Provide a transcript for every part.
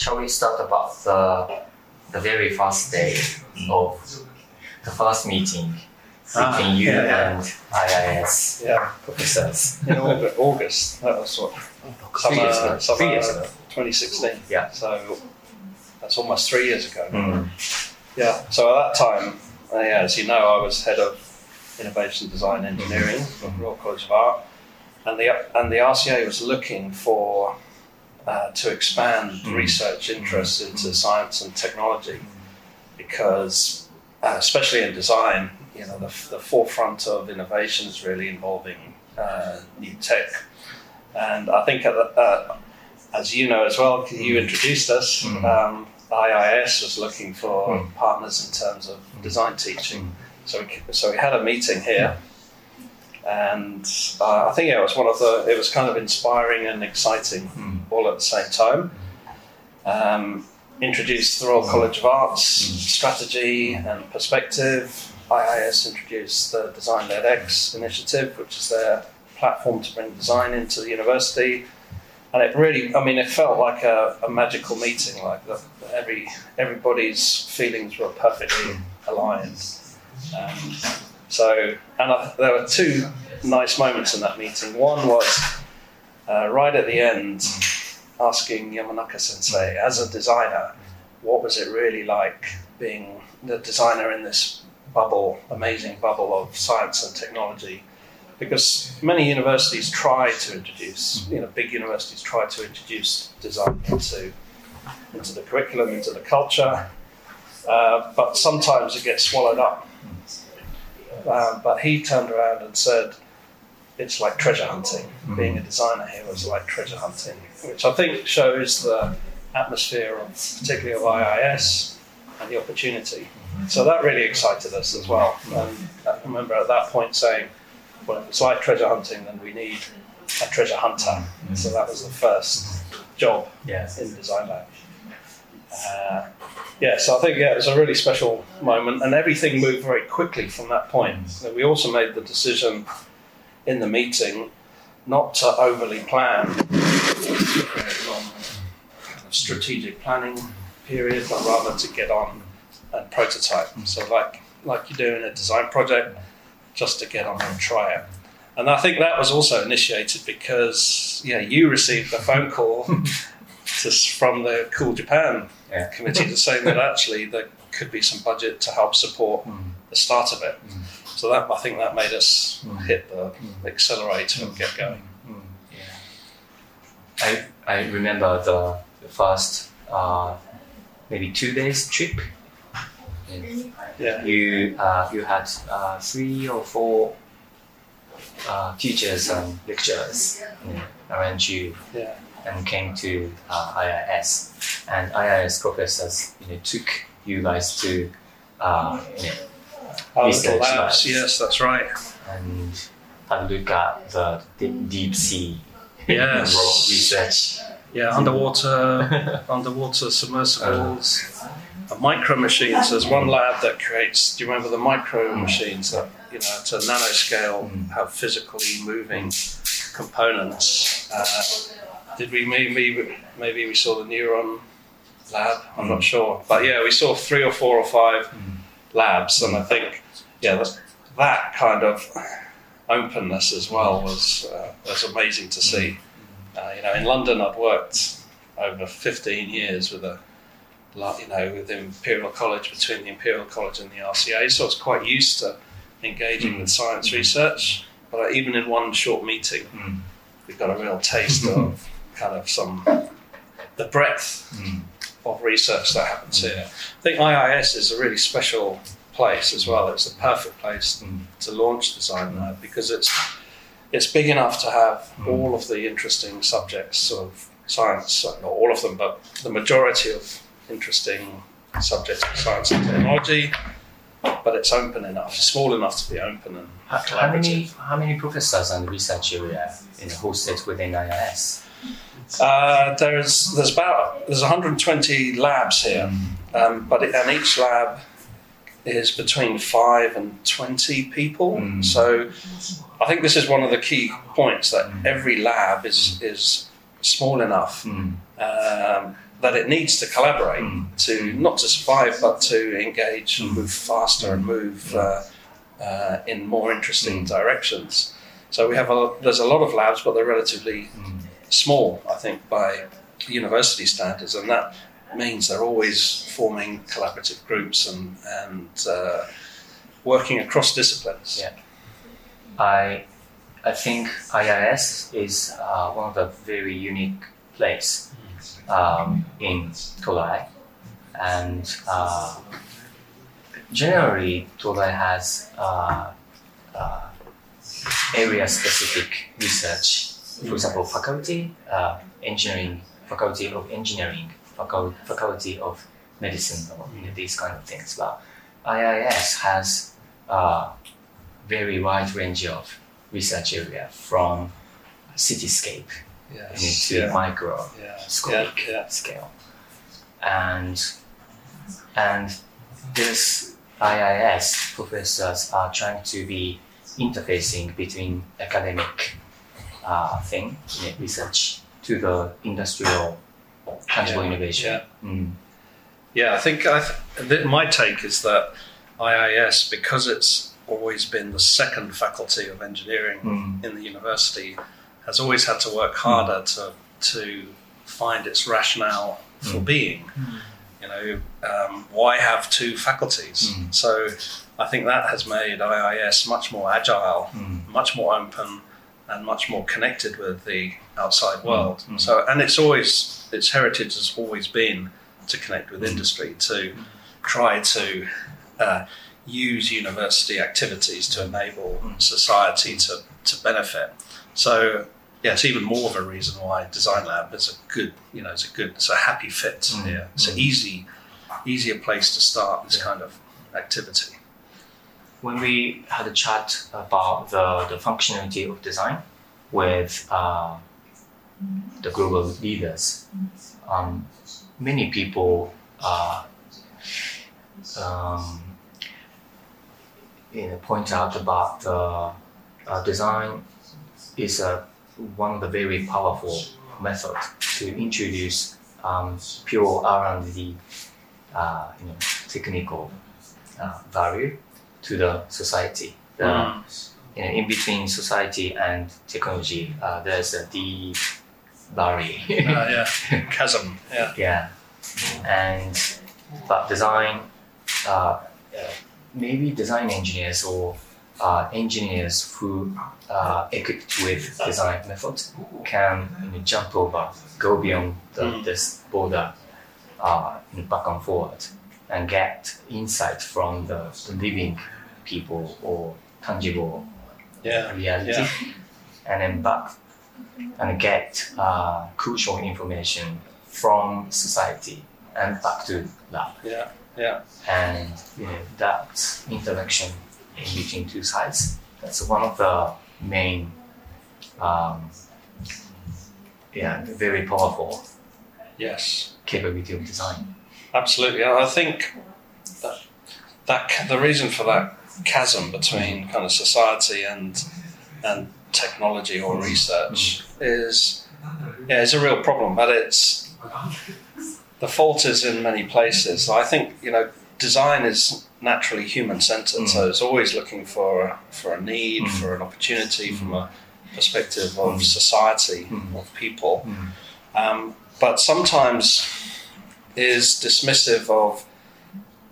shall we start about the the very first day of the first meeting Ah, between you yeah, yeah. and IIS Yeah, professors? in August, August that was what Three years ago. summer, summer Three years ago. 2016. Yeah. So that's almost three years ago. Mm. Yeah. So at that time, uh, yeah, as you know, I was head of innovation design engineering at Royal College of Art, and the and the RCA was looking for uh, to expand Mm. research interests into science and technology because, uh, especially in design, you know, the, the forefront of innovation is really involving uh, new tech, and I think the, uh, as you know as well, you introduced us. Mm. Um, IIS was looking for Mm. partners in terms of design teaching. So we, so we had a meeting here, and uh, I think it was one of the. It was kind of inspiring and exciting Mm. all at the same time. Um, introduced the Royal College of Arts strategy and perspective. IIS introduced the Design Led X initiative, which is their platform to bring design into the university. And it really, I mean, it felt like a, a magical meeting. Like the, every everybody's feelings were perfectly aligned. Um, so, and I, there were two nice moments in that meeting. One was uh, right at the end, asking Yamanaka Sensei, as a designer, what was it really like being the designer in this bubble, amazing bubble of science and technology? Because many universities try to introduce, you know, big universities try to introduce design into into the curriculum, into the culture, uh, but sometimes it gets swallowed up. Um, but he turned around and said, "It's like treasure hunting. Mm-hmm. Being a designer here was like treasure hunting," which I think shows the atmosphere of, particularly of IIS, and the opportunity. Mm-hmm. So that really excited us as well. Mm-hmm. And I remember at that point saying, "Well, if it's like treasure hunting, then we need a treasure hunter." So that was the first job Yes. in Design Lab. Uh, yeah, so I think yeah, it was a really special moment, and everything moved very quickly from that point. So we also made the decision in the meeting not to overly plan a long kind of strategic planning period, but rather to get on and prototype. So like like you do in a design project, just to get on and try it. And I think that was also initiated because yeah, you received a phone call to, from the Cool Japan Yeah. committee to say that actually there could be some budget to help support Mm. the start of it. Mm. So that I think that made us Mm. hit the accelerator and get going. I I remember the, the first uh, maybe two days trip. And Yeah. you uh, you had uh, three or four uh, teachers and lecturers you around you Yeah. And came to uh, IIS and IIS professors you know took you guys to uh, you know, Our Research labs. labs. Yes, that's right. and had a look at the deep, deep sea Yes. research. Yeah, underwater, underwater submersibles, uh, micro machines. There's one lab that creates. Do you remember the micro machines that you know to nanoscale Mm. have physically moving components? Uh, did we maybe maybe we saw the neuron lab? I'm not sure, but yeah, we saw three or four or five labs, and I think yeah, that, that kind of openness as well was uh, was amazing to see. Uh, you know, in London, I'd worked over 15 years with a, you know, with the Imperial College between the Imperial College and the RCA, so I was quite used to engaging with science research. But even in one short meeting, Mm. we got a real taste of kind of some the breadth Mm. of research that happens here. I think IIS is a really special place as well. It's the perfect place Mm. to launch Design Lab because it's it's big enough to have Mm. all of the interesting subjects of science, not all of them, but the majority of interesting subjects of science and technology. But it's open enough, small enough to be open and How, how many how many professors and research area you know, hosted within IIS? Uh, there's there's about there's 120 labs here, um, but it, and each lab is between five and 20 people. Mm. So I think this is one of the key points that Mm. every lab is is small enough Mm. um, that it needs to collaborate Mm. to not to survive but to engage and Mm. move faster and move uh, uh, in more interesting Mm. directions. So we have a there's a lot of labs, but they're relatively Mm. Small, I think, by university standards, and that means they're always forming collaborative groups and and uh, working across disciplines. Yeah. I I think IIS is uh, one of the very unique place um, in Todai, and uh, generally Todai has uh, uh, area-specific research. For example, faculty, uh, engineering, faculty of engineering, facul- faculty of medicine, or you know, these kind of things. But IIS has uh, very wide range of research area from cityscape Yes. to Yeah. micro. Yeah. Yeah. scale. And and this IIS professors are trying to be interfacing between academic uh, thing, you know, research, to the industrial tangible Yeah. innovation. Yeah. Mm. Yeah, I think I th- th- my take is that IIS, because it's always been the second faculty of engineering Mm. in the university, has always had to work harder to to find its rationale for Mm. being. You know, um, why have two faculties? Mm. So I think that has made IIS much more agile, Mm. much more open, and much more connected with the outside world. Mm. So, and it's always its heritage has always been to connect with Mm. industry, to try to uh, use university activities to enable Mm. society to, to benefit. So, yeah, it's even more of a reason why Design Lab is a good, you know, it's a good, it's a happy fit Mm. here. It's an Mm. easy, easier place to start this Yeah. kind of activity. When we had a chat about the, the functionality of design with uh, the global leaders, um, many people uh, um, you know, point out about the uh, design is a, one of the very powerful method to introduce um, pure R&D, uh, you know, technical uh, value to the society. The, Mm. you know, in between society and technology, uh, there's a deep barrier. Uh, yeah, chasm. Yeah. yeah, and but design, uh, uh, maybe design engineers or uh, engineers who are equipped with design methods can you know, jump over, go beyond the, Mm. this border, uh, back and forward, and get insight from the living people or tangible Yeah. reality, Yeah. and then back and get uh, crucial information from society and back to lab. Yeah. Yeah. And you know, that interaction in between two sides, that's one of the main, um, yeah, very powerful Yes. capability of design. Absolutely, and I think that, that the reason for that chasm between kind of society and and technology or research is yeah, it's a real problem. But it's the fault is in many places. I think you know design is naturally human centered, so it's always looking for for a need, Mm. for an opportunity from a perspective of Mm. society Mm. of people. Mm. Um, but sometimes is dismissive of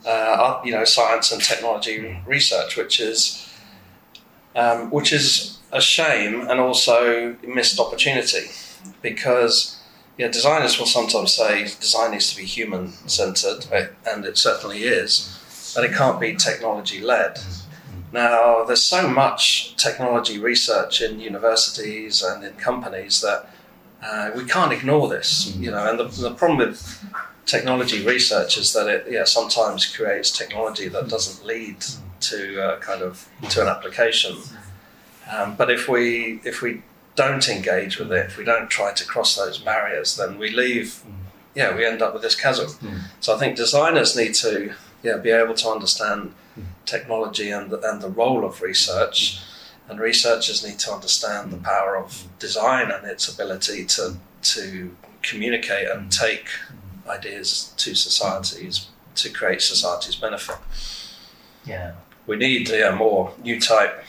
uh, you know science and technology research, which is um, which is a shame and also missed opportunity because yeah, designers will sometimes say design needs to be human centered, and it certainly is, but it can't be technology led. Now, there's so much technology research in universities and in companies that uh, we can't ignore this, you know. And the, the problem with technology research is that it, yeah, sometimes creates technology that hmm. doesn't lead hmm. to uh, kind of hmm. to an application. Um, but if we if we don't engage with it, if we don't try to cross those barriers, then we leave. Yeah, we end up with this chasm. So I think designers need to yeah be able to understand technology and the, and the role of research, and researchers need to understand the power of design and its ability to to communicate and take ideas to societies to create society's benefit. Yeah. We need yeah, more new type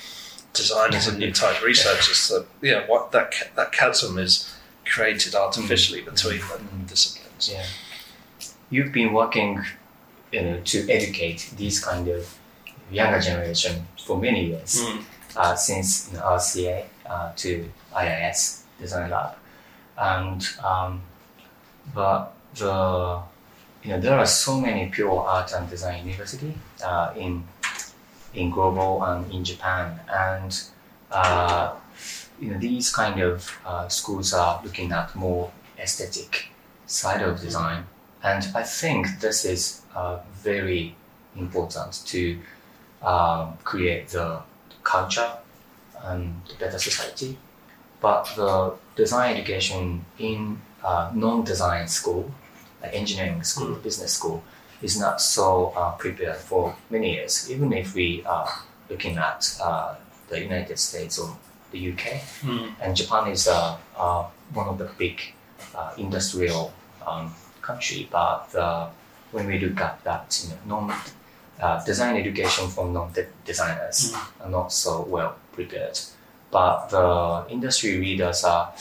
designers and new type researchers. So yeah, what that that chasm is created artificially between the Mm. disciplines. Yeah. You've been working, you know, to educate these kind of younger generation for many years, Mm. uh, since you know, RCA uh, to IIS Design Lab, and um, but the you know there are so many pure art and design university uh, in in global and in Japan, and uh, you know these kind of uh, schools are looking at more aesthetic side of design, and I think this is uh, very important to um, create the culture and better society. But the design education in uh, non-design school, engineering school, business school, is not so uh, prepared for many years. Even if we are looking at uh, the United States or the UK, Mm. and Japan is uh, uh, one of the big uh, industrial um, country. But uh, when we look at that, you know, non uh, design education for non-designers are not so well prepared. But the industry leaders are,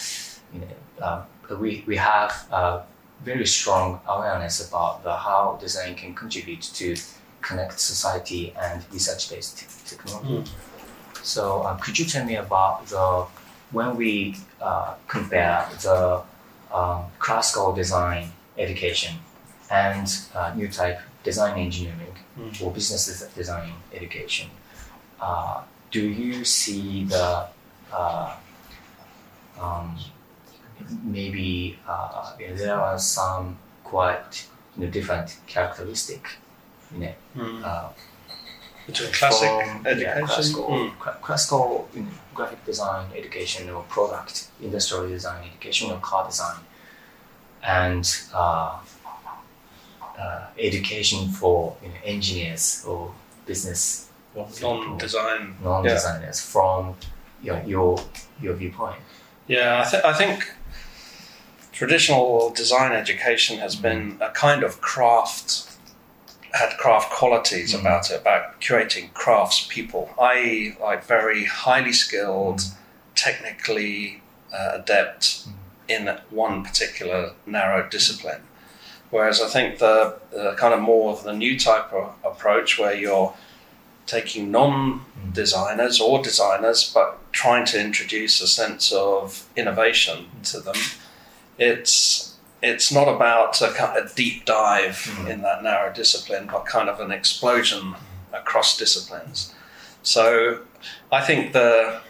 you know, we we have uh, very strong awareness about the how design can contribute to connect society and research-based technology. So uh, could you tell me about the when we uh, compare the um, classical design education and uh, new type design engineering Mm. or business des- design education, uh, do you see the uh, um, maybe uh, you know, there are some quite you know, different characteristic in it. Mm. Uh, Between classic from, yeah, education. classical, Mm. cla- classical you know, graphic design education or product industrial design education or car design, and uh, uh, education for you know, engineers or business non-design. non-designers from your your, your viewpoint. Yeah, I, th- I think traditional design education has been a kind of craft, had craft qualities Mhm. about it, about curating crafts people, i.e., like very highly skilled, technically uh, adept Mhm. in one particular narrow discipline. Whereas I think the, the kind of more of the new type of approach where you're taking non designers or designers, but trying to introduce a sense of innovation to them. It's it's not about a, kind of deep dive Mm. in that narrow discipline, but kind of an explosion across disciplines. So I think the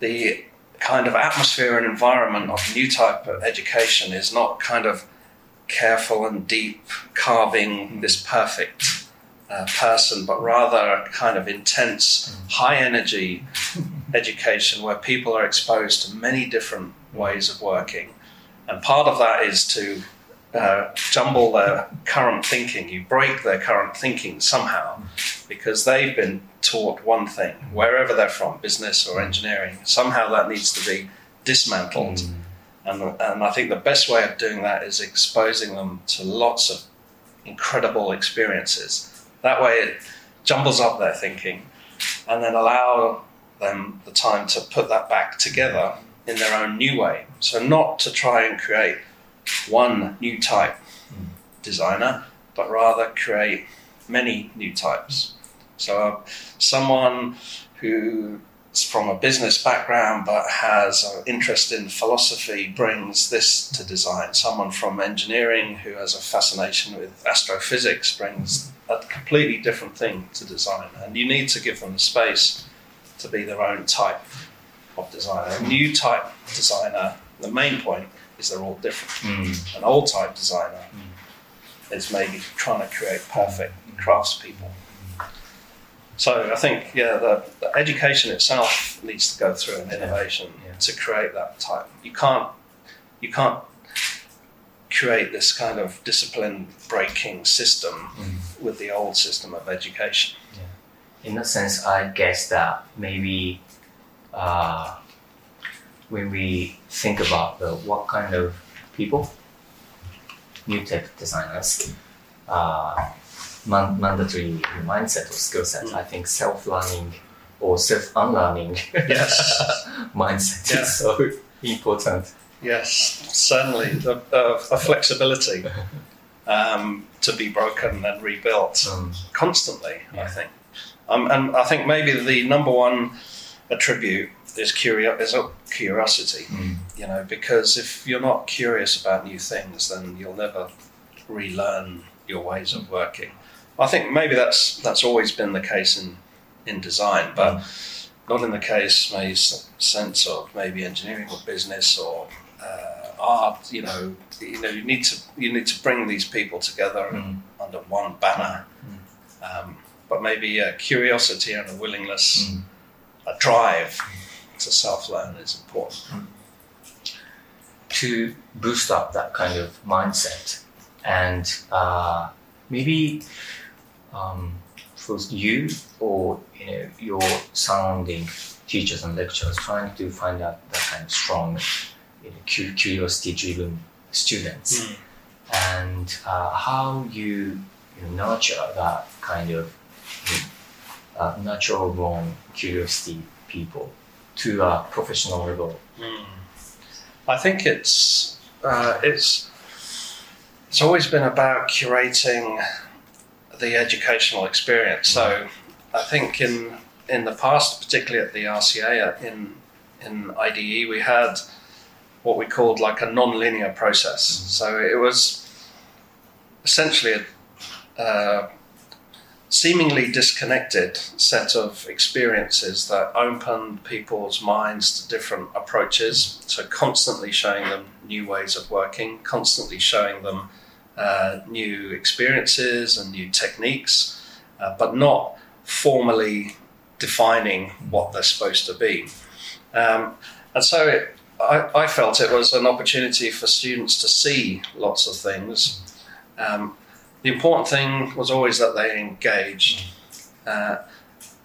the kind of atmosphere and environment of new type of education is not kind of careful and deep carving this perfect uh, person, but rather a kind of intense, high energy education where people are exposed to many different ways of working. And part of that is to uh, jumble their current thinking. You break their current thinking somehow because they've been taught one thing, wherever they're from, business or engineering. Somehow that needs to be dismantled. And, and I think the best way of doing that is exposing them to lots of incredible experiences. That way it jumbles up their thinking and then allow them the time to put that back together in their own new way. So, not to try and create one new type designer, but rather create many new types. So, uh, someone who is from a business background but has an interest in philosophy brings this to design. Someone from engineering who has a fascination with astrophysics brings a completely different thing to design. And you need to give them the space to be their own type of designer. A new type designer, the main point is they're all different. Mm. An old type designer is maybe trying to create perfect craftspeople. So I think, yeah, the, the education itself needs to go through an innovation Yeah. to create that type. You can't, you can't create this kind of discipline breaking system Mm. with the old system of education. Yeah. in that sense, I guess that maybe uh, when we think about the what kind of people new tech designers, uh, man- mandatory mindset or skill set. Mm. I think self-learning or self-unlearning Yes. mindset Yeah. is so important. Yes, certainly. A, a, a flexibility um, to be broken and rebuilt Um, constantly, I think. Um, and I think maybe the number one attribute is, curio- is a curiosity, mm, you know, because if you're not curious about new things, then you'll never relearn your ways of working. I think maybe that's that's always been the case in, in design, but not in the case, maybe sense of maybe engineering or business or uh, art. You know, you know, you need to you need to bring these people together mm, under one banner. Um, but maybe curiosity and a willingness, mm. A drive to self learn is important. to boost up that kind of mindset and uh, maybe um, for you or you know your surrounding teachers and lecturers trying to find out that kind of strong you know, cu- curiosity driven students and uh, how you, you know, nurture that kind of you know, uh, natural born curiosity people to a professional level Mm. I think it's uh, it's it's always been about curating the educational experience. So I think in in the past, particularly at the RCA in in IDE, we had what we called like a non-linear process. So it was essentially a uh, seemingly disconnected set of experiences that opened people's minds to different approaches. So, constantly showing them new ways of working, constantly showing them uh, new experiences and new techniques, uh, but not formally defining what they're supposed to be. Um, and so, it, I, I felt it was an opportunity for students to see lots of things. Um, the important thing was always that they engaged. Uh,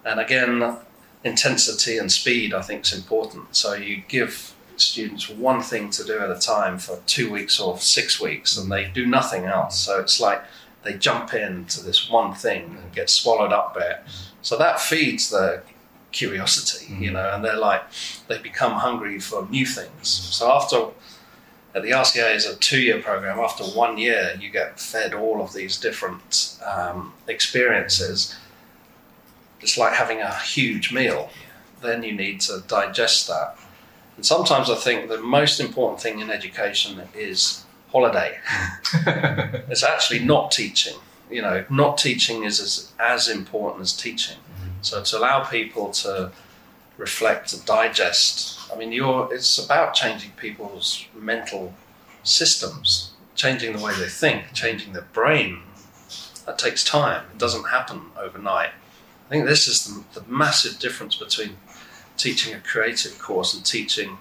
and again, intensity and speed I think is important. So you give students one thing to do at a time for two weeks or six weeks and they do nothing else. So it's like they jump into this one thing and get swallowed up by it. So that feeds their curiosity, you know, and they're like, they become hungry for new things. So after at the RCA is a two-year program. After one year, you get fed all of these different um, experiences. It's like having a huge meal. Then you need to digest that. And sometimes I think the most important thing in education is holiday. it's actually not teaching. You know, not teaching is as, as important as teaching. So to allow people to reflect, to digest. I mean, you're, it's about changing people's mental systems, changing the way they think, changing their brain. That takes time. It doesn't happen overnight. I think this is the, the massive difference between teaching a creative course and teaching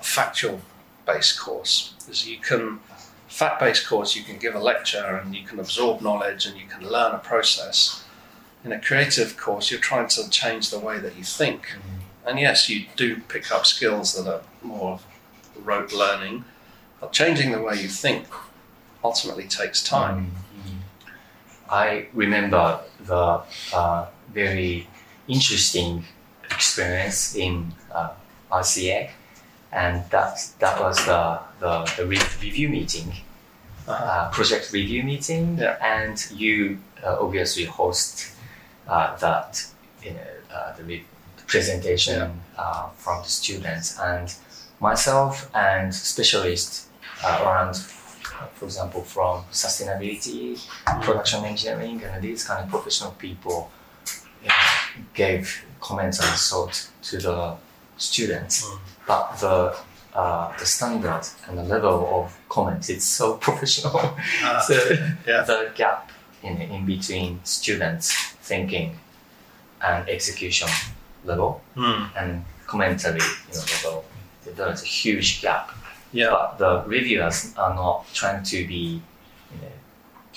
a factual based course. Is you can fact based course you can give a lecture and you can absorb knowledge and you can learn a process. In a creative course, you're trying to change the way that you think. And yes, you do pick up skills that are more rote learning, but changing the way you think ultimately takes time. I remember the uh, very interesting experience in uh, RCA, and that that was the the, the review meeting, uh, project review meeting, Yeah. and you uh, obviously host uh, that you know uh, the presentation uh, from the students and myself and specialists uh, around, uh, for example, from sustainability, production engineering, and these kind of professional people you know, gave comments and thought to the students. Mm. But the uh, the standard and the level of comments it's so professional. Ah, so yeah. the gap in in between students thinking and execution level Hmm. and commentary you know, level, there is a huge gap. Yeah. But the reviewers are not trying to be you know,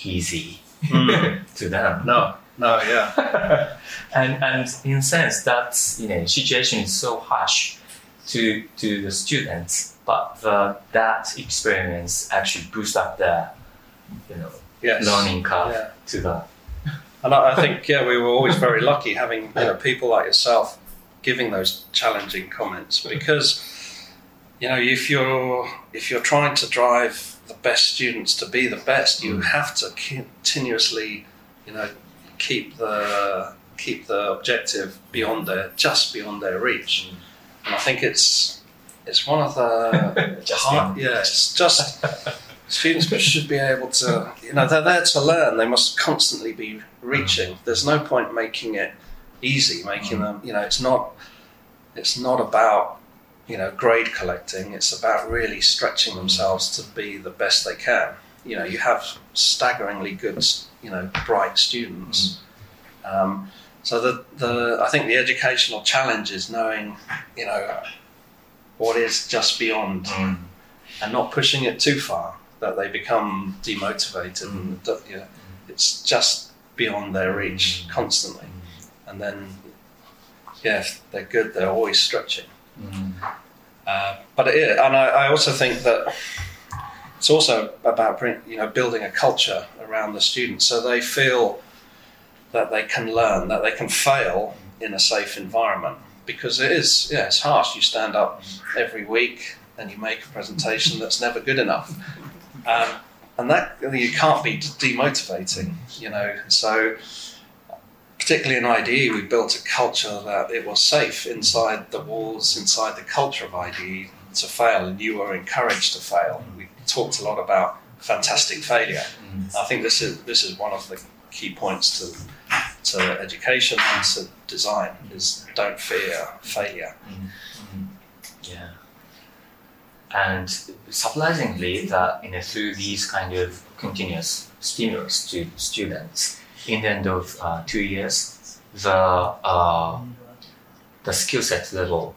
easy Hmm. to them. No, no, yeah. and and in a sense that's you know situation is so harsh to to the students, but the, that experience actually boosts up their you know Yes. learning curve Yeah. to the And I, I think, yeah, we were always very lucky having you know people like yourself giving those challenging comments because you know if you're if you're trying to drive the best students to be the best, you Mm. have to continuously, you know, keep the keep the objective beyond their just beyond their reach. Mm. And I think it's it's one of the Just hard, yeah, it's just students should be able to, you know, they're there to learn. They must constantly be reaching. There's no point making it easy, making them, you know, it's not, it's not about, you know, grade collecting. It's about really stretching themselves to be the best they can. You know, you have staggeringly good, you know, bright students. Um, so the, the, I think the educational challenge is knowing, you know, what is just beyond Mm. and not pushing it too far that they become demotivated and you know, it's just beyond their reach constantly. And then yeah if they're good they're always stretching. Mm. uh, but it, and I, I also think that it's also about you know building a culture around the students so they feel that they can learn that they can fail in a safe environment. Because it is yeah it's harsh. You stand up every week and you make a presentation that's never good enough. Um, and that you can't be demotivating you know so particularly in IDE, we built a culture that it was safe inside the walls, inside the culture of IDE to fail, and you were encouraged to fail. We talked a lot about fantastic failure. Mm. I think this is this is one of the key points to to education and to design is don't fear failure. Yeah. And surprisingly, that you know, through these kind of continuous stimulus to students, in the end of uh, two years, the uh, the skill set level,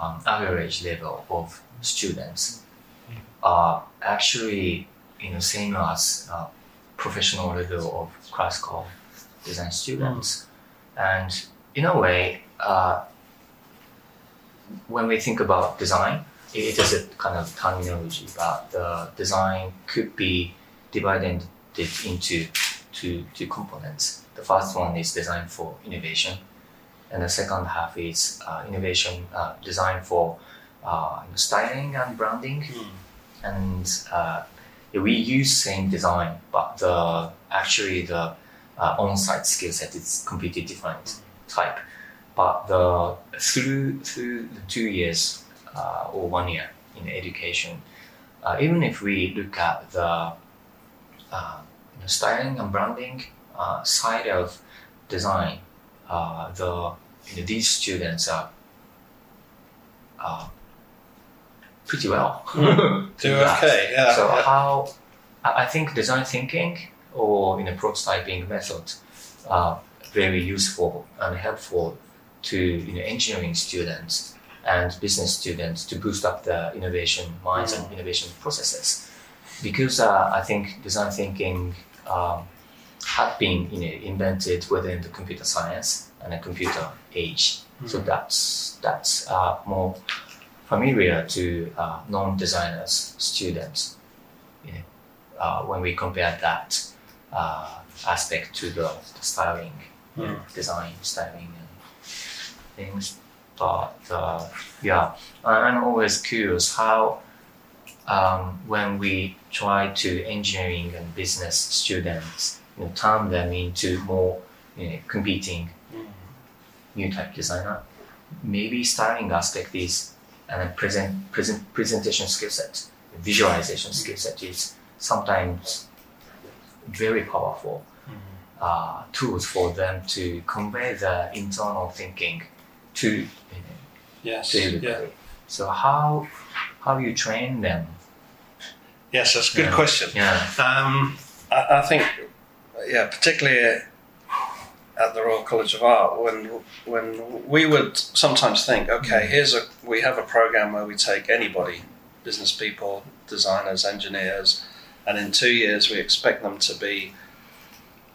um, average level of students are actually you know same as uh, professional level of classical design students, and in a way. Uh, when we think about design, it is a kind of terminology, but the design could be divided into two, two components. The first one is design for innovation, and the second half is uh, innovation uh, design for uh, styling and branding. And uh, we use same design, but the actually the uh, on-site skill set is completely different type but the through through the two years uh, or one year in education, uh, even if we look at the uh, styling and branding uh, side of design, uh, the you know, these students are uh, pretty well. Do to okay, yeah. So yeah. how I think design thinking or you know prototyping method are very useful and helpful to you know engineering students and business students to boost up their innovation minds and innovation processes. Because uh, I think design thinking um, had been you know invented within the computer science and the computer age. So that's that's uh, more familiar to uh, non-designers students you know, uh, when we compare that uh, aspect to the, the styling, you know, design, styling, and things. But uh, yeah, I- I'm always curious how um, when we try to engineering and business students, you know, turn them into more you know, competing new type designer. Maybe styling aspect is and present, present presentation skill set, visualization skill set is sometimes very powerful uh, tools for them to convey the internal thinking to yes, to yeah. So how how you train them? yes, that's a good Yeah. question. Yeah. Um, I, I think, yeah, particularly at the Royal College of Art, when when we would sometimes think, okay, here's a we have a program where we take anybody, business people, designers, engineers, and in two years we expect them to be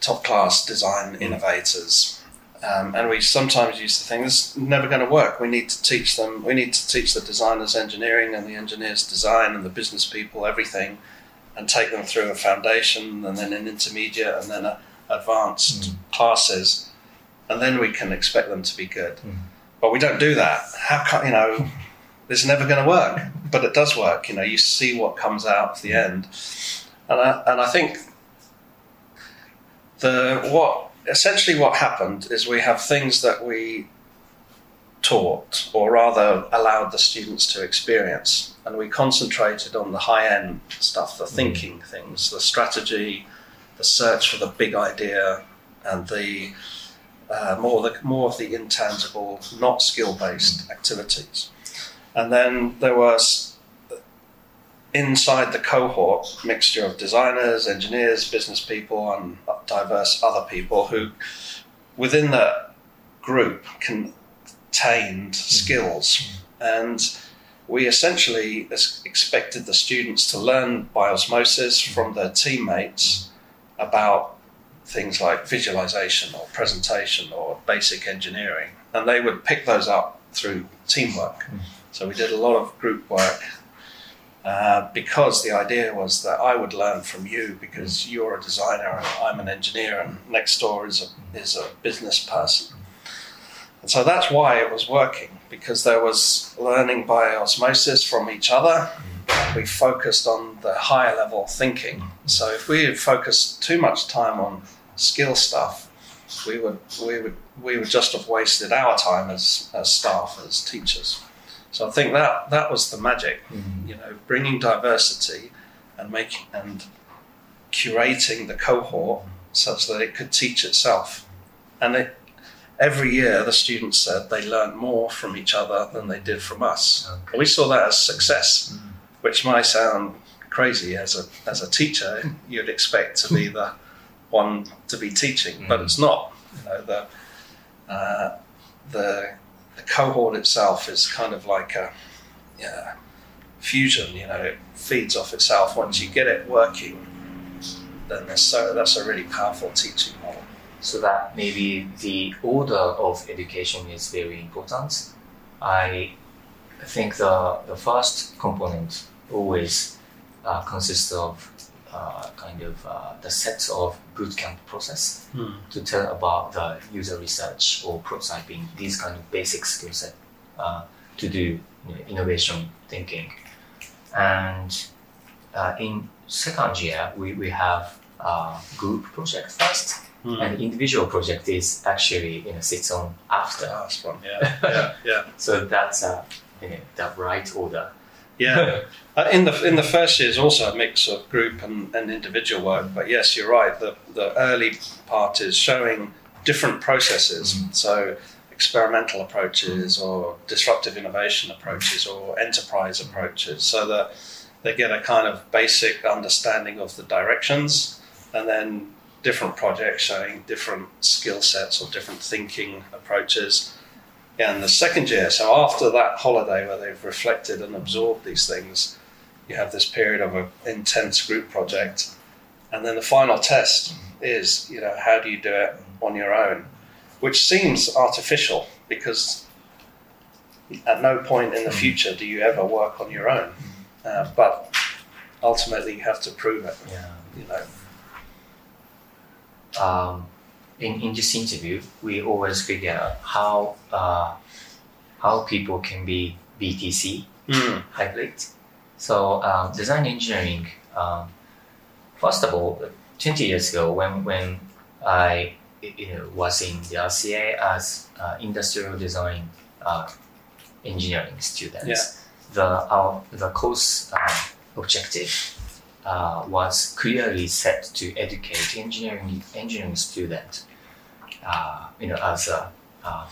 top class design innovators. Um, and we sometimes used to think this is never going to work. We need to teach them. We need to teach the designers engineering and the engineers design and the business people everything, and take them through a foundation and then an intermediate and then a advanced Mm. classes, and then we can expect them to be good. Mm. But we don't do that. How can you know? It's never going to work, but it does work. You know, you see what comes out at the end, and I, and I think the what essentially what happened is we have things that we taught, or rather allowed the students to experience, and we concentrated on the high end stuff, the thinking things, the strategy, the search for the big idea, and the uh, more the more of the intangible, not skill based activities. And then there was inside the cohort mixture of designers, engineers, business people, and diverse other people who, within that group, contained mm. skills, mm. and we essentially expected the students to learn by osmosis mm. from their teammates about things like visualization or presentation or basic engineering, and they would pick those up through teamwork. So we did a lot of group work uh, because the idea was that I would learn from you because mm. you're a designer and I'm an engineer, and next door is a is a business person. And so that's why it was working because there was learning by osmosis from each other. Mm. We focused on the higher level thinking. Mm. So if we had focused too much time on skill stuff, we would we would we would just have wasted our time as, as staff as teachers. So I think that that was the magic, you know, bringing diversity and making and curating the cohort such that it could teach itself. And it, every year, the students said they learned more from each other than they did from us. Okay. And we saw that as success, which might sound crazy as a as a teacher. You'd expect to be the one to be teaching, but Mm. it's not. You know, the uh, the the cohort itself is kind of like a yeah, fusion. You know, it feeds off itself. Once you get it working, then there's so that's a really powerful teaching model. so that maybe the order of education is very important. I think the, the first component always uh, consists of uh, kind of uh, the sets of bootcamp process to tell about the user research or prototyping, these kind of basic skill set uh, to do you know, innovation thinking. And uh, in second year, we, we have a group project first, and individual project is actually you know sits on after. That's fun. Yeah, yeah, yeah. So that's uh, you know, the right order. Yeah. Uh, in the in the first year is also a mix of group and, and individual work, but yes, you're right. The the early part is showing different processes, so experimental approaches or disruptive innovation approaches or enterprise approaches, so that they get a kind of basic understanding of the directions, and then different projects showing different skill sets or different thinking approaches and the second year, so after that holiday where they've reflected and absorbed these things, you have this period of an intense group project. And then the final test is, you know, how do you do it on your own? Which seems artificial because at no point in the future do you ever work on your own. Uh, but ultimately you have to prove it, Yeah. you know. um, in, in this interview, we always figure out how uh, how people can be BTC Mm. hybrid. So um, design engineering. Um, first of all, twenty years ago, when when I you know was in the RCA as uh, industrial design uh, engineering students, Yeah. the our the course uh, objective uh, was clearly set to educate engineering engineering student, uh, you know, as a um,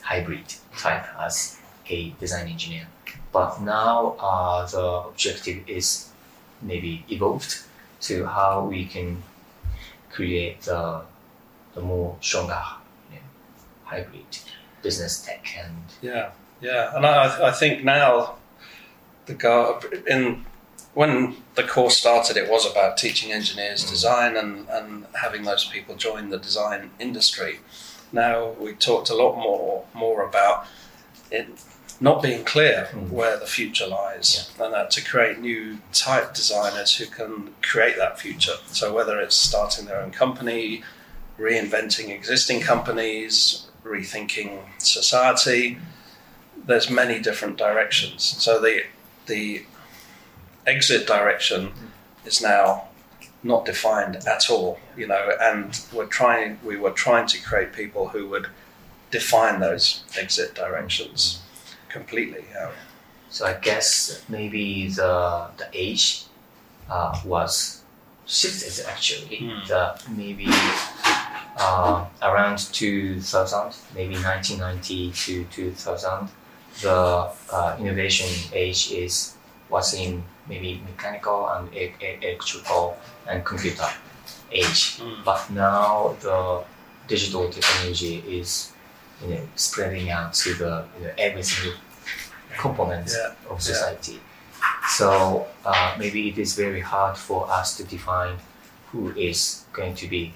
hybrid type as a design engineer. But now uh, the objective is maybe evolved to how we can create the the more stronger you know, hybrid business tech and Yeah, yeah, and I, I think now the go in when the course started, it was about teaching engineers design and, and having those people join the design industry. Now we talked a lot more more about it, not being clear Mm. where the future lies, and that to create new type designers who can create that future. So whether it's starting their own company, reinventing existing companies, rethinking society, there's many different directions. So the the exit direction is now not defined at all, you know, and we're trying we were trying to create people who would define those exit directions completely. Yeah. So I guess maybe the the age uh, was shifted actually. Hmm. The maybe uh, around 2000, maybe 1990 to 2000, the uh, innovation age is was in maybe mechanical and electrical and computer age. Mm. But now the digital technology is you know, spreading out to the you know, every single component Yeah, of society. So uh, maybe it is very hard for us to define who is going to be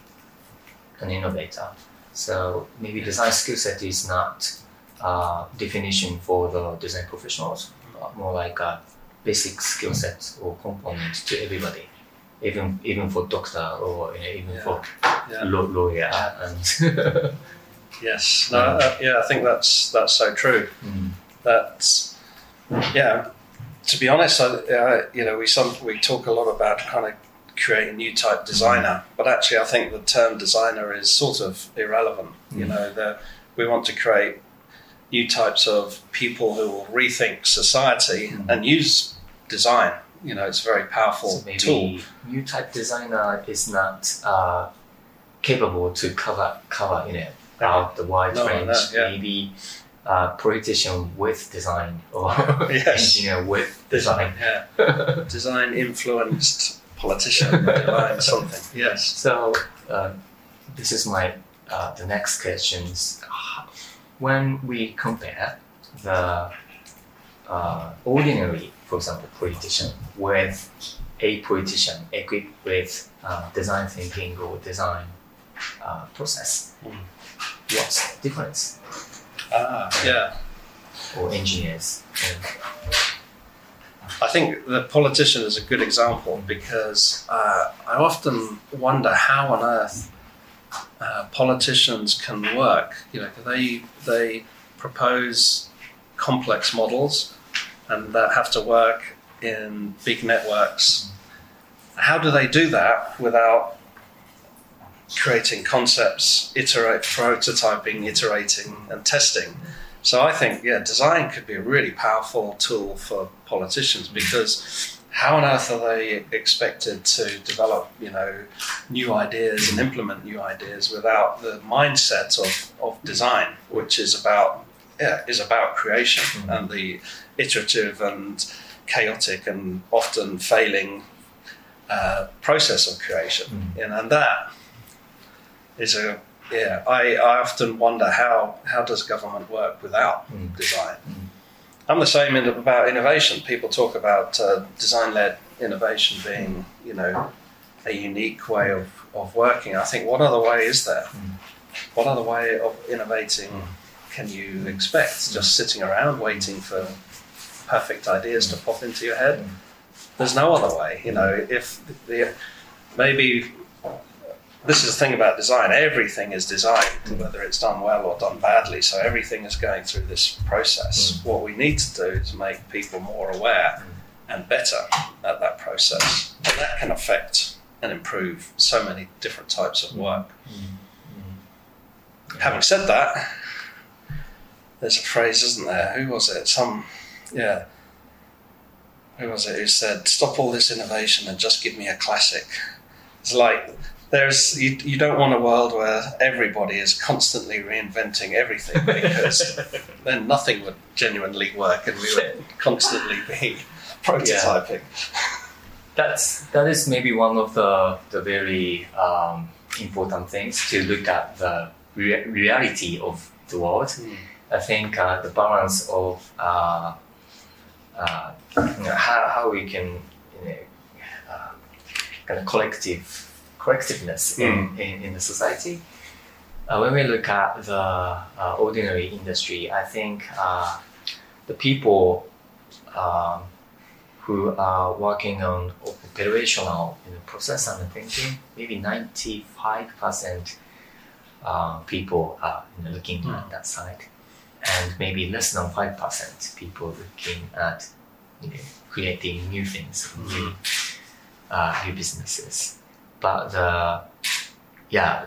an innovator. So maybe design skill set is not uh, definition for the design professionals, more like a basic skill sets or components to everybody, even even for doctor or you know, even Yeah. for Yeah. law- lawyer and Yes. No, uh, yeah, I think that's that's so true. Mm. That's yeah. To be honest, I, uh, you know, we some we talk a lot about kind of creating new type designer, but actually, I think the term designer is sort of irrelevant. You Mm. know, the, we want to create new types of people who will rethink society Mm. and use design. You know, it's a very powerful So maybe tool. new type designer is not uh, capable to cover cover you know out the wide No, range. no, yeah. Maybe uh, politician with design or Yes. engineer with design. Yeah, design influenced politician, design something. Yes. So uh, this is my uh, the next questions. When we compare the uh, ordinary, for example, politician with a politician equipped with uh, design thinking or design uh, process, Mm. what's the difference? Ah, yeah. Or engineers? I think the politician is a good example because uh, I often wonder how on earth uh, politicians can work. You know, they they propose complex models and that have to work in big networks. How do they do that without creating concepts, iterate, prototyping, iterating, and testing? So I think, yeah, design could be a really powerful tool for politicians because how on earth are they expected to develop, you know, new ideas and implement new ideas without the mindset of, of design, which is about yeah, is about creation Mhm. and the iterative and chaotic and often failing uh, process of creation. Mhm. You know, and that is a yeah. I, I often wonder how how does government work without Mm. design. Mm. I'm the same in, about innovation. People talk about uh, design-led innovation being, you know, a unique way of, of working. I think what other way is there? Mm. What other way of innovating can you expect? Just sitting around waiting for perfect ideas to pop into your head? Mm. There's no other way. You know, if the maybe this is the thing about design. Everything is designed, whether it's done well or done badly. So everything is going through this process. Mm. What we need to do is make people more aware and better at that process, and that can affect and improve so many different types of work. Mm. Mm. Having said that, there's a phrase, isn't there? Who was it? Some, yeah. Who was it who said, "Stop all this innovation and just give me a classic"? It's like there's you, you don't want a world where everybody is constantly reinventing everything because then nothing would genuinely work and we would constantly be prototyping. That's that is maybe one of the the very um, important things to look at the rea- reality of the world. Mm. I think uh, the balance of uh, uh, you know, how, how we can you know, uh, kind of collective collectiveness in, in, in the society. Uh, when we look at the uh, ordinary industry, I think uh, the people um, who are working on operational you know, process and thinking, maybe 95% uh, people are you know, looking Hmm. at that side, and maybe less than 5% people looking at you know, creating new things, new, uh, new businesses. But the, yeah,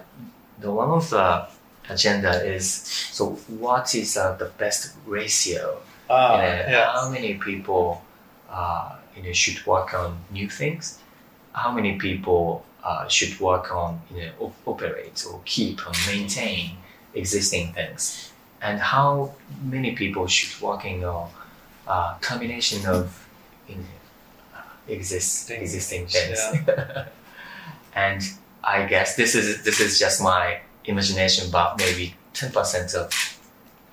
the one of the agenda is so what is uh, the best ratio? Ah, you know, yeah. how many people uh, you know should work on new things? How many people uh, should work on you know op- operate or keep or maintain existing things and how many people should working on uh, combination of know, uh, exist, existing things and I guess this is this is just my imagination but maybe 10% of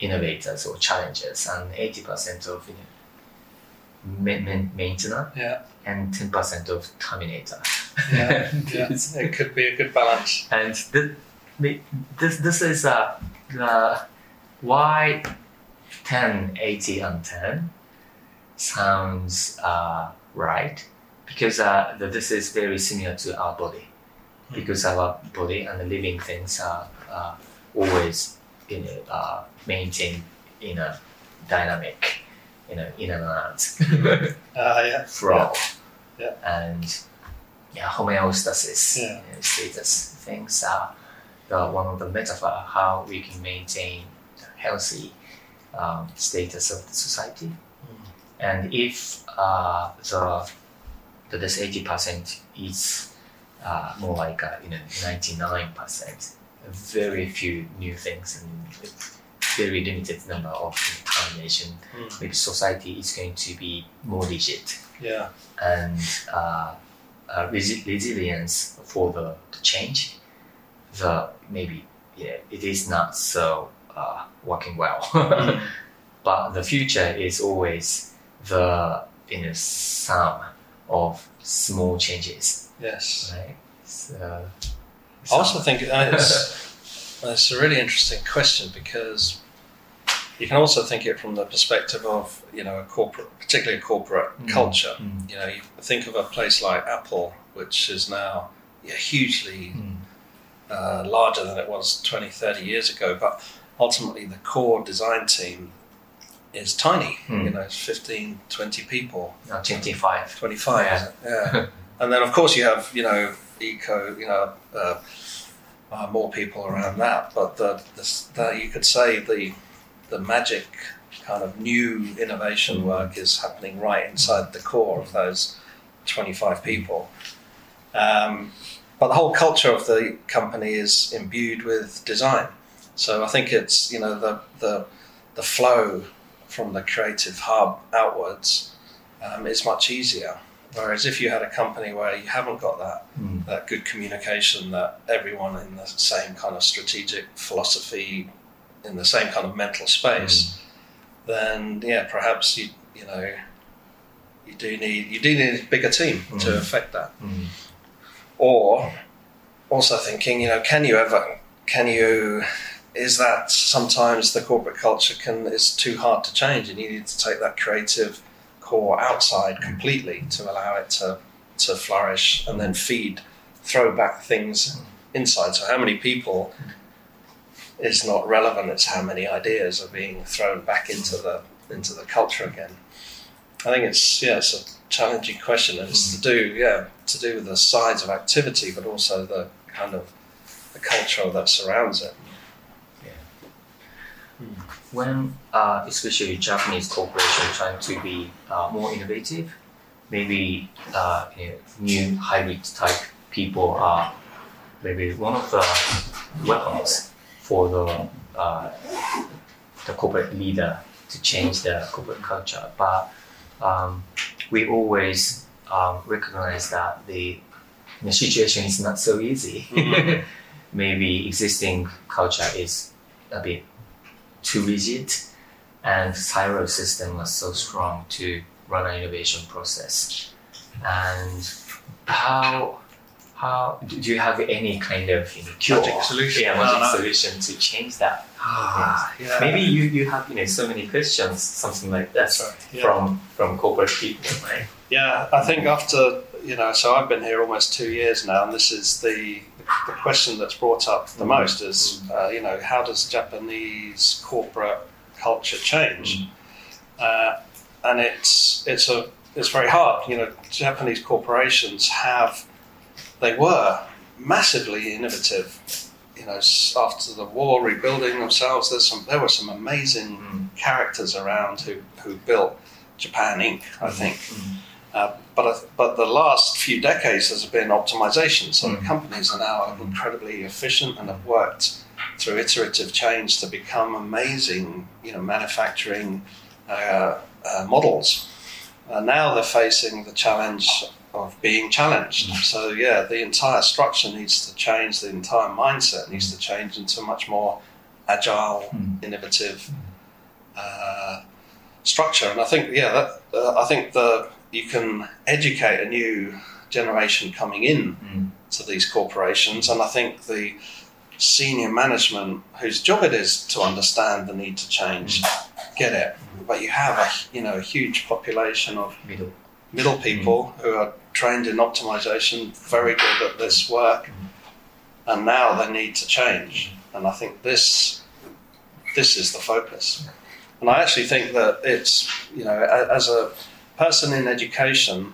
innovators or challengers and 80% of you know, ma- ma- maintenance Yeah, and 10% of terminator. yeah, yeah. It could be a good balance. and th- this, this is uh, the why 10, 80, and 10 sounds uh, right because uh, the, this is very similar to our body because our body and the living things are uh, always you know, uh, maintained in a dynamic you know, in and out Ah, yeah. flow Yeah. and yeah, homeostasis Yeah. you know, status things are the, one of the metaphor how we can maintain healthy um, status of the society. And if uh, the, the this eighty percent is uh, more like uh, you know ninety nine percent, very few new things and very limited number of termination. Mm. Maybe society is going to be more rigid Yeah, and uh, uh, resi- resilience for the, the change. The maybe yeah, it is not so uh, working well. Mm. but the future is always the you know sum of small changes, yes. right? So, I also think it's, it's a really interesting question because you can also think it from the perspective of you know a corporate, particularly a corporate Mm. culture. Mm. You know, you think of a place like Apple, which is now yeah, hugely Mm. uh, larger than it was 20, 30 years ago, but ultimately the core design team is tiny. Mm. You know, it's 15, 20 people. twenty five. 25 Yeah. yeah and then of course you have you know eco you know uh, uh, more people around that but the, the, the you could say the the magic kind of new innovation Mm. work is happening right inside the core of those 25 people um, but the whole culture of the company is imbued with design so I think it's you know the the the flow from the creative hub outwards um, is much easier. Whereas if you had a company where you haven't got that Mm. that good communication, that everyone in the same kind of strategic philosophy, in the same kind of mental space, then yeah, perhaps you you know you do need you do need a bigger team to Mm. affect that. Mm. Or also thinking, you know, can you ever can you is that sometimes the corporate culture can is too hard to change and you need to take that creative core outside completely to allow it to to flourish and then feed throw back things inside. So how many people is not relevant it's how many ideas are being thrown back into the into the culture again. I think it's yeah it's a challenging question and it's to do yeah to do with the size of activity but also the kind of the culture that surrounds it when uh, especially Japanese corporation trying to be uh, more innovative, maybe uh, you know, new hybrid type people are maybe one of the weapons for the uh, the corporate leader to change the corporate culture. But um, we always um, recognize that the, the situation is not so easy. Mhm. maybe existing culture is a bit too rigid and silo system was so strong to run an innovation process and how how do you have any kind of you know, cure? Magic solution? Yeah, magic no. solution to change that. Ah, yeah. Maybe you, you have you know so many questions, something like that right, yeah. from from corporate people, right? Yeah, I think after you know, so I've been here almost two years now, and this is the the question that's brought up the Mm. most is uh, you know how does Japanese corporate culture change? Uh, and it's it's a it's very hard. You know, Japanese corporations have they were massively innovative. You know, after the war, rebuilding themselves. There's some there were some amazing Mm. characters around who who built Japan Inc. I think. Mm. Uh, but I but the last few decades there's been optimization. So the Mm. companies are now incredibly efficient and have worked through iterative change to become amazing, you know, manufacturing uh, uh, models. Uh, now they're facing the challenge of being challenged. So yeah, the entire structure needs to change. The entire mindset needs to change into a much more agile, Mm. innovative uh, structure. And I think yeah, that, uh, I think the you can educate a new generation coming in Mm. to these corporations, and I think the senior management whose job it is to understand the need to change hmm. get it. But you have a you know a huge population of Middle. middle people hmm. who are trained in optimization, very hmm. good at this work, and now they need to change. And I think this this is the focus. And I actually think that it's you know as a person in education,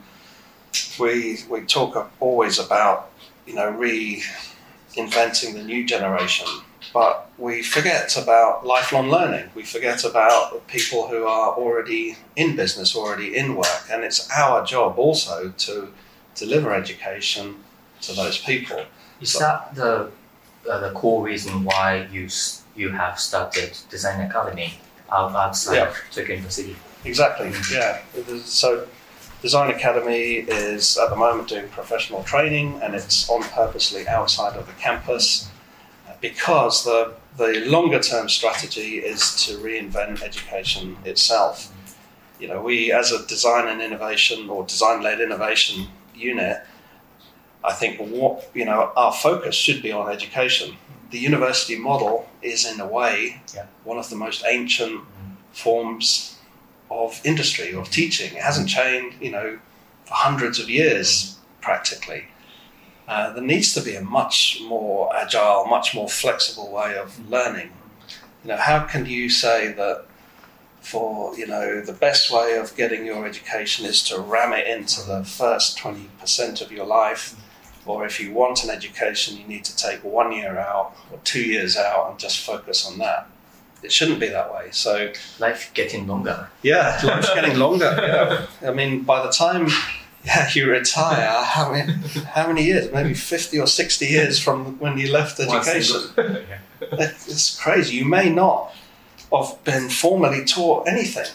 we we talk always about you know reinventing the new generation. But we forget about lifelong learning. We forget about people who are already in business, already in work, and it's our job also to deliver education to those people. Is that the uh, the core reason why you you have started Design Academy out outside Yeah. Tokyo University? Exactly. Yeah. So, Design Academy is at the moment doing professional training, and it's on purposely outside of the campus because the the longer term strategy is to reinvent education itself. You know, we as a design and innovation or design led innovation unit, I think what you know our focus should be on education. The university model is in a way Yeah. one of the most ancient forms of industry of teaching. It hasn't changed, you know, for hundreds of years practically. Uh, there needs to be a much more agile, much more flexible way of learning. You know, how can you say that for you know the best way of getting your education is to ram it into the first twenty percent of your life, or if you want an education, you need to take one year out or two years out and just focus on that. It shouldn't be that way. So Life getting longer. yeah, life's getting longer. Yeah. I mean, by the time yeah, you retire, how many, how many years? Maybe 50 or 60 years from when you left education. It's crazy. You may not have been formally taught anything.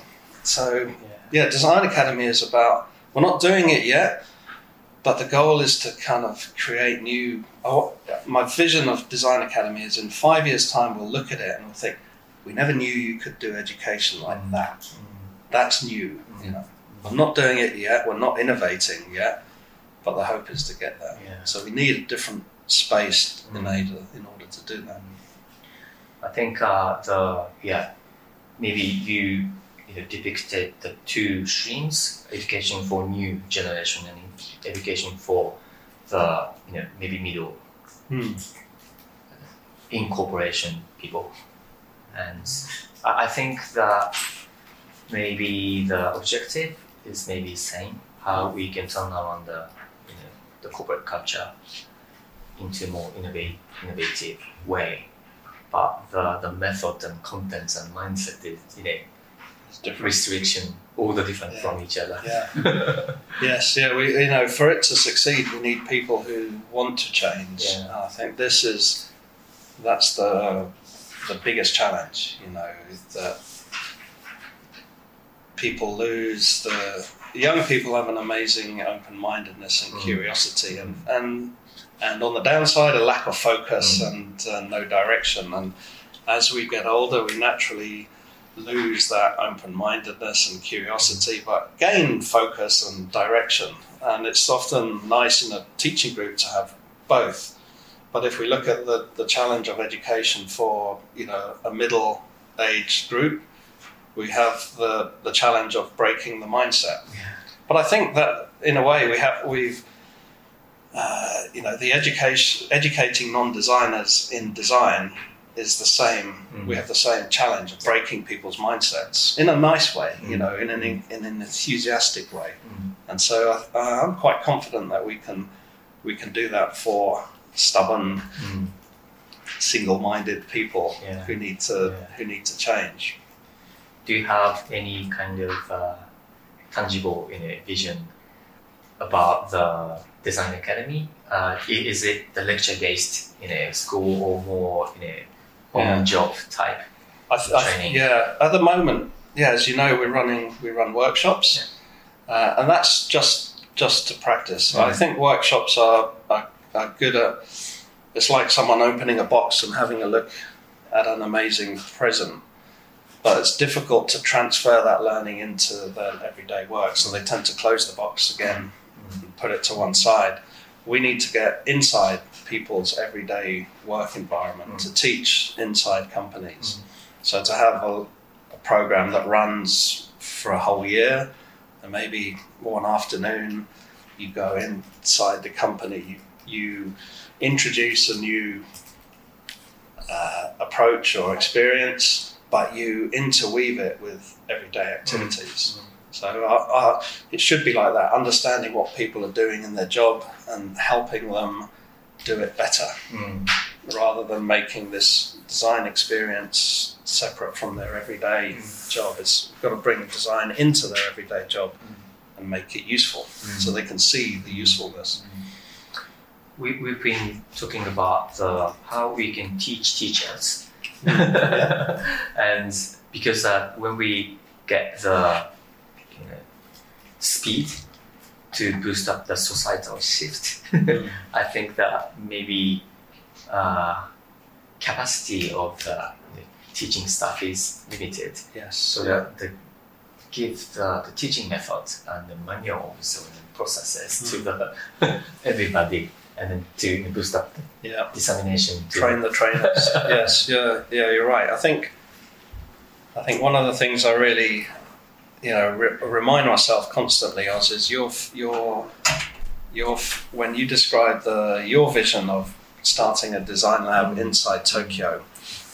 So, yeah, Design Academy is about, we're not doing it yet, but the goal is to kind of create new. Oh, my vision of Design Academy is in five years' time, we'll look at it and we'll think, we never knew you could do education like that. That's new, you know. We're not doing it yet, we're not innovating yet, but the hope is to get there. Yeah. So we need a different space in Mm. order, in order to do that. I think uh, the yeah maybe you you know, depicted the two streams: education for new generation and education for the you know maybe middle incorporation people. And I I think that maybe the objective is maybe the same how we can turn around the you know the corporate culture into a more innovate, innovative way. But the, the method and contents and mindset is you know It's different. restriction all the different from each other. Yeah. yes, yeah. We, you know, for it to succeed, we need people who want to change. Yeah. I think this is that's the the biggest challenge. You know, is that people lose the young people have an amazing open mindedness and Mm. curiosity, and and and on the downside, a lack of focus Mm. and uh, no direction. And as we get older, we naturally lose that open mindedness and curiosity, but gain focus and direction. And it's often nice in a teaching group to have both. But if we look at the, the challenge of education for you know a middle aged group, we have the, the challenge of breaking the mindset. But I think that in a way we have we've uh, you know the education educating non-designers in design is the same. Mm. We have the same challenge of breaking people's mindsets in a nice way, you Mm. know, in an in an enthusiastic way. Mm. And so I, I'm quite confident that we can we can do that for stubborn, Mm. single-minded people Yeah. who need to Yeah. who need to change. Do you have any kind of uh, tangible you know, vision about the design academy? Uh, is it the lecture-based you know school or more you know Yeah. on-job type? I, th- I th- Training. yeah, at the moment, yeah, as you know, we're running we run workshops, uh, and that's just just to practice. I Mm. think workshops are, are good at. It's like someone opening a box and having a look at an amazing present, but it's difficult to transfer that learning into their everyday work. So they tend to close the box again Mm. and put it to one side. We need to get inside people's everyday work environment Mm. to teach inside companies. So to have a, a program that runs for a whole year, and maybe one afternoon you go inside the company, you, you introduce a new uh, approach or experience, but you interweave it with everyday activities. So uh, uh, it should be like that, understanding what people are doing in their job and helping them do it better Mm. rather than making this design experience separate from their everyday Mm. job. It's got to bring design into their everyday job and make it useful Mm. so they can see the usefulness. We, we've been talking about the, how we can teach teachers. and because uh, when we get the you know, speed to boost up the societal shift, Mm. I think that maybe uh, capacity of the, teaching staff is limited. Yes. So that the give the, the teaching method and the manuals and the processes to the everybody and then to boost up the yeah. dissemination Train the trainers. yes. Yeah. Yeah. You're right. I think. I think one of the things I really, you know, re- remind myself constantly of is your your your when you described the your vision of starting a design lab Mm. inside Tokyo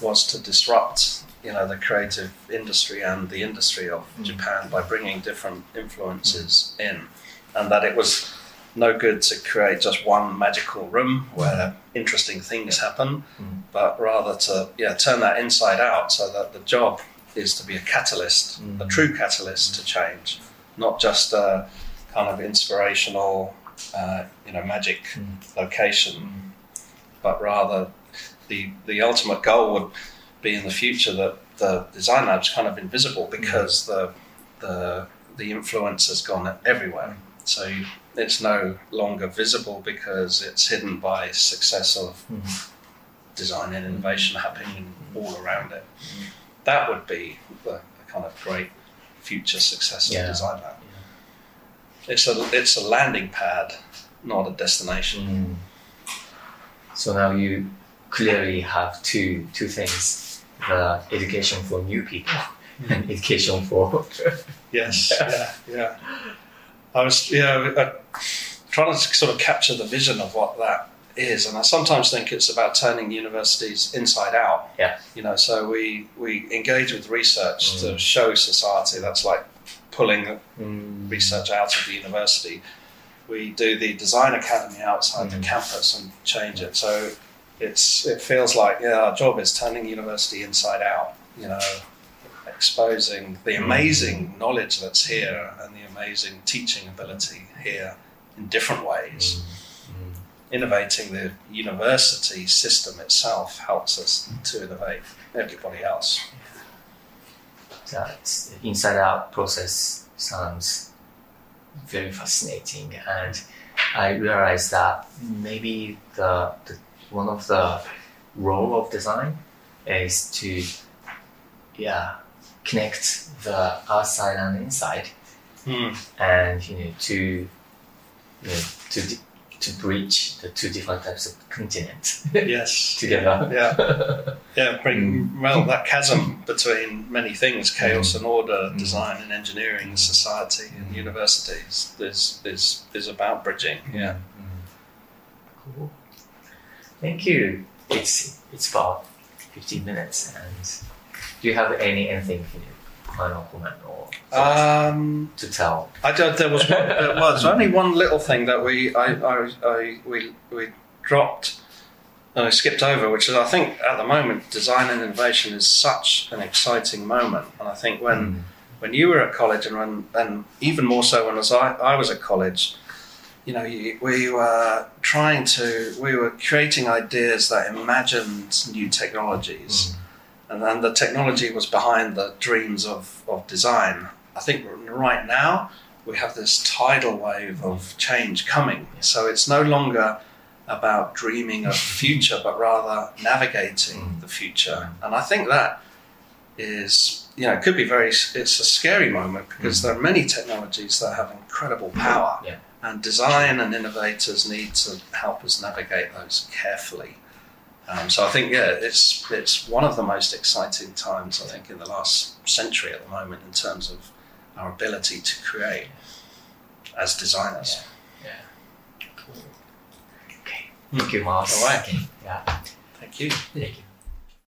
was to disrupt you know the creative industry and the industry of Mm. Japan by bringing different influences in, and that it was no good to create just one magical room where interesting things happen, Mm. but rather to yeah turn that inside out so that the job is to be a catalyst, a Mm. true catalyst to change, not just a kind of inspirational, uh, you know, magic Mm. location, but rather the the ultimate goal would be in the future that the design lab's kind of invisible because the the the influence has gone everywhere. So you, it's no longer visible because it's hidden by success of Mm. design and innovation happening all around it. That would be the, the kind of great future success of Yeah. design lab. It's a it's a landing pad, not a destination. Mm. So now you clearly have two two things: the education for new people and education for Yes, yeah, yeah. I was, yeah, uh, trying to sort of capture the vision of what that is, and I sometimes think it's about turning universities inside out. Yeah. You know, so we we engage with research to Mm. show society. That's like pulling Mm. research out of the university. We do the design academy outside Mhm. the campus and change it. So it's it feels like yeah, our job is turning university inside out. You know, exposing the amazing knowledge that's here and the amazing teaching ability here in different ways. Mm. Innovating the university system itself helps us to innovate everybody else. that inside out process sounds very fascinating and i realized that maybe the, the one of the role of design is to yeah connect the outside and inside, Hmm. and you know to you know to di- to bridge the two different types of continents Yes. together. Yeah. Yeah. Bring hmm. well that chasm between many things, hmm. chaos and order, Mm. design and engineering, hmm. society and universities. Is is is about bridging. Yeah. Cool. Thank you. It's it's about fifteen minutes, and do you have any anything final comment or Um, to tell? I don't, there was one, there was only one little thing that we I, I, I we we dropped and I skipped over, which is I think at the moment design and innovation is such an exciting moment, and I think when when you were at college and when and even more so when as I, I was at college, you know, we were trying to we were creating ideas that imagined new technologies. And then the technology was behind the dreams of, of design. I think right now we have this tidal wave of change coming. So it's no longer about dreaming of the future, but rather navigating the future. And I think that is, you know, it could be very, it's a scary moment because there are many technologies that have incredible power. Yeah. And design and innovators need to help us navigate those carefully. Um, so I think, yeah, it's it's one of the most exciting times I think in the last century at the moment in terms of our ability to create as designers. Yeah. Cool. Okay. Thank you, Mars. All right. Yeah. Thank you. Thank you.